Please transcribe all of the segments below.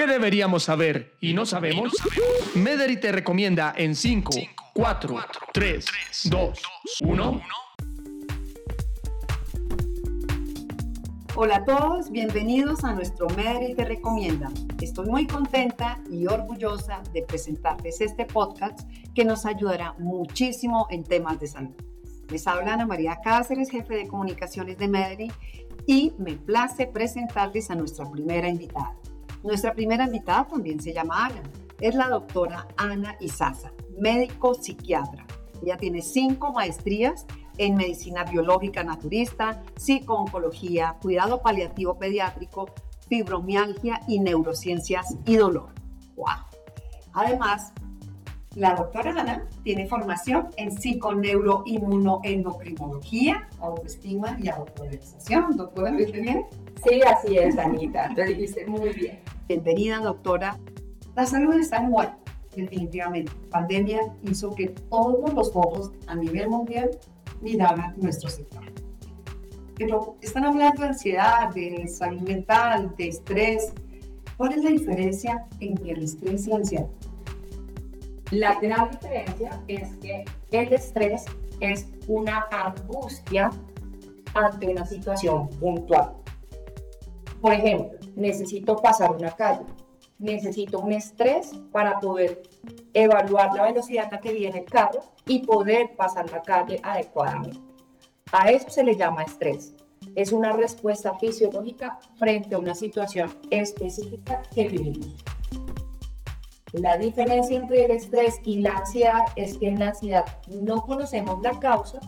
¿Qué deberíamos saber y no sabemos? Mederi te recomienda en 5, 4, 3, 2, 1. Hola a todos, bienvenidos a nuestro Mederi te recomienda. Estoy muy contenta y orgullosa de presentarles este podcast que nos ayudará muchísimo en temas de salud. Les habla Ana María Cáceres, jefe de comunicaciones de Mederi, y me place presentarles a nuestra primera invitada. Nuestra primera invitada también se llama Ana. Es la doctora Ana Isaza, médico psiquiatra. Ella tiene cinco maestrías en medicina biológica naturista, psicooncología, cuidado paliativo pediátrico, fibromialgia y neurociencias y dolor. ¡Wow! Además, la doctora Ana tiene formación en psiconeuroinmunoendocrinología, autoestima y autorrealización. Doctora, ¿me bien? Sí, así es, Anita. Lo dijiste muy bien. Bienvenida, doctora. La salud está igual, definitivamente. La pandemia hizo que todos los ojos a nivel mundial miraran nuestro sector. Pero están hablando de ansiedad, de salud mental, de estrés. ¿Cuál es la diferencia entre el estrés y la ansiedad? La gran diferencia es que el estrés es una angustia ante una situación puntual. Por ejemplo, necesito pasar una calle, necesito un estrés para poder evaluar la velocidad a que viene el carro y poder pasar la calle adecuadamente. A eso se le llama estrés. Es una respuesta fisiológica frente a una situación específica que vivimos. La diferencia entre el estrés y la ansiedad es que en la ansiedad no conocemos la causa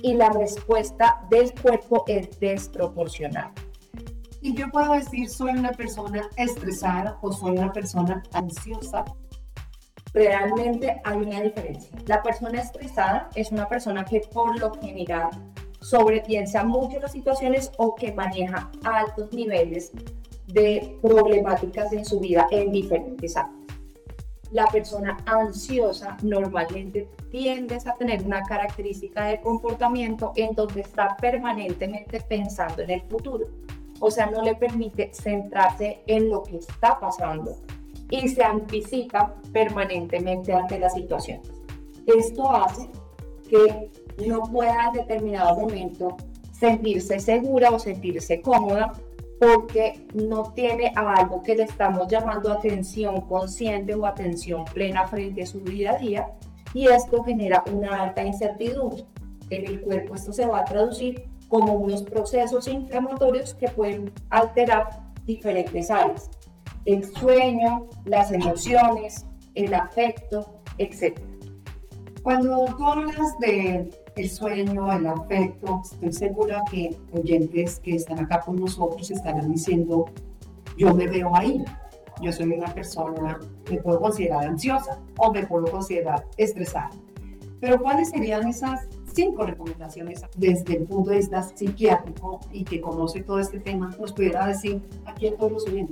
y la respuesta del cuerpo es desproporcional. Y yo puedo decir, soy una persona estresada o soy una persona ansiosa. Realmente hay una diferencia. La persona estresada es una persona que por lo general sobrepiensa mucho las situaciones o que maneja altos niveles de problemáticas en su vida en diferentes áreas. La persona ansiosa normalmente tiende a tener una característica de comportamiento en donde está permanentemente pensando en el futuro o sea, no le permite centrarse en lo que está pasando y se anticipa permanentemente ante las situaciones. Esto hace que no pueda en determinado momento sentirse segura o sentirse cómoda porque no tiene algo que le estamos llamando atención consciente o atención plena frente a su día a día y esto genera una alta incertidumbre. En el cuerpo esto se va a traducir como unos procesos inflamatorios que pueden alterar diferentes áreas. El sueño, las emociones, el afecto, etc. Cuando tú hablas de el sueño, el afecto, estoy segura que oyentes que están acá con nosotros estarán diciendo, yo me veo ahí, yo soy una persona, me puedo considerar ansiosa o me puedo considerar estresada. Pero ¿cuáles serían esas cinco recomendaciones desde el punto de vista psiquiátrico y que conoce todo este tema, nos pudiera decir a quién podemos unir.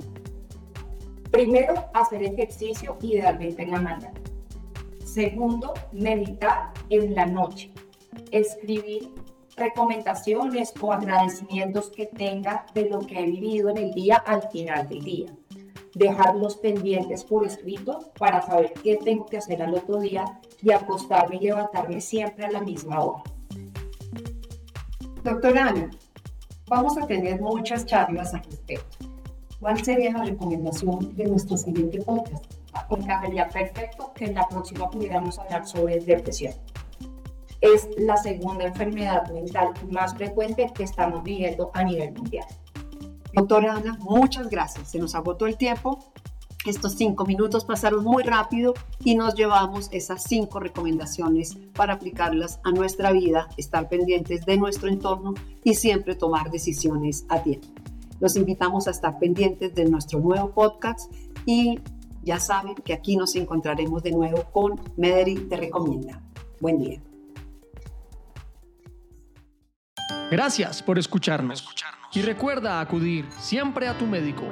Primero, hacer ejercicio idealmente en la mañana. Segundo, meditar en la noche. Escribir recomendaciones o agradecimientos que tenga de lo que he vivido en el día al final del día. Dejarlos pendientes por escrito para saber qué tengo que hacer al otro día y acostarme y levantarme siempre a la misma hora. Doctora Ana, vamos a tener muchas charlas al respecto. ¿Cuál sería la recomendación de nuestro siguiente podcast? Encajaría perfecto que en la próxima pudiéramos hablar sobre depresión. Es la segunda enfermedad mental más frecuente que estamos viviendo a nivel mundial. Doctora Ana, muchas gracias. Se nos agotó el tiempo, estos cinco minutos pasaron muy rápido y nos llevamos esas cinco recomendaciones para aplicarlas a nuestra vida, estar pendientes de nuestro entorno y siempre tomar decisiones a tiempo. Los invitamos a estar pendientes de nuestro nuevo podcast y ya saben que aquí nos encontraremos de nuevo con Mederi Te Recomienda. Buen día. Gracias por escucharnos. Y recuerda acudir siempre a tu médico.